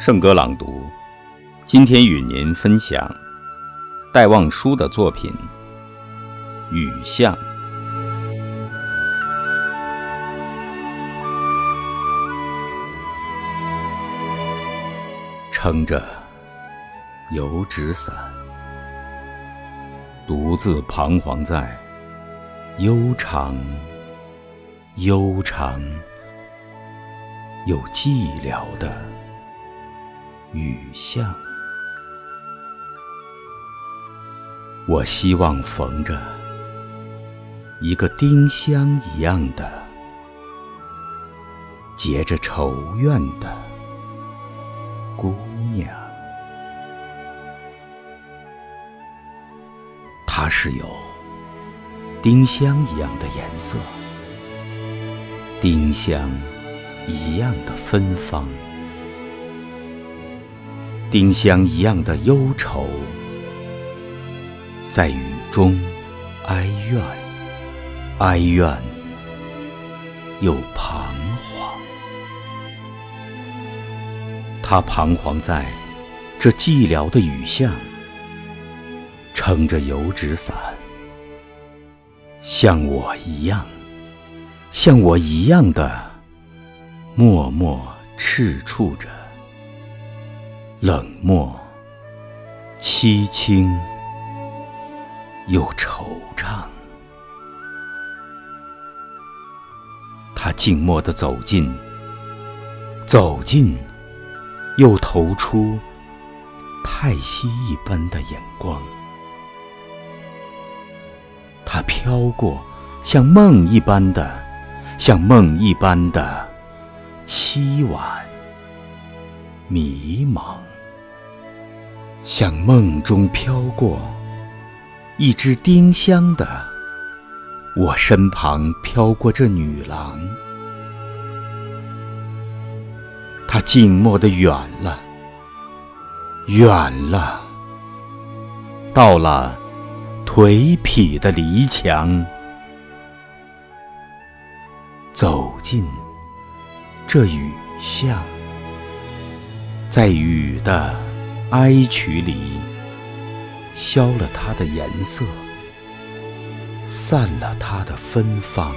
圣歌朗读，今天与您分享戴望舒的作品《雨巷》。撑着油纸伞，独自彷徨在悠长、悠长又寂寥的。雨巷，我希望逢着一个丁香一样的结着愁怨的姑娘。她是有丁香一样的颜色，丁香一样的芬芳。丁香一样的忧愁，在雨中哀怨，哀怨又彷徨。他彷徨在这寂寥的雨巷，撑着油纸伞，像我一样，像我一样的默默赤触着。冷漠、凄清又惆怅，他静默地走近，走近，又投出叹息一般的眼光。他飘过，像梦一般的，像梦一般的凄婉、迷茫。像梦中飘过一只丁香的，我身旁飘过这女郎，她静默的远了，远了，到了颓圮的篱墙，走进这雨巷，在雨的。哀曲里，消了它的颜色，散了它的芬芳，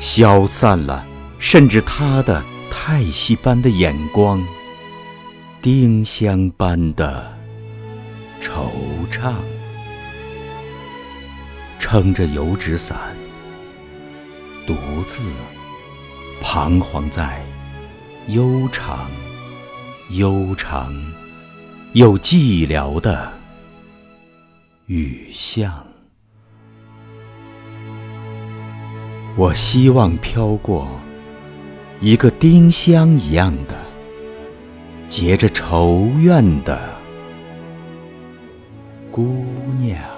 消散了，甚至它的叹息般的眼光，丁香般的惆怅，撑着油纸伞，独自彷徨在悠长。悠长又寂寥的雨巷，我希望飘过一个丁香一样的结着愁怨的姑娘。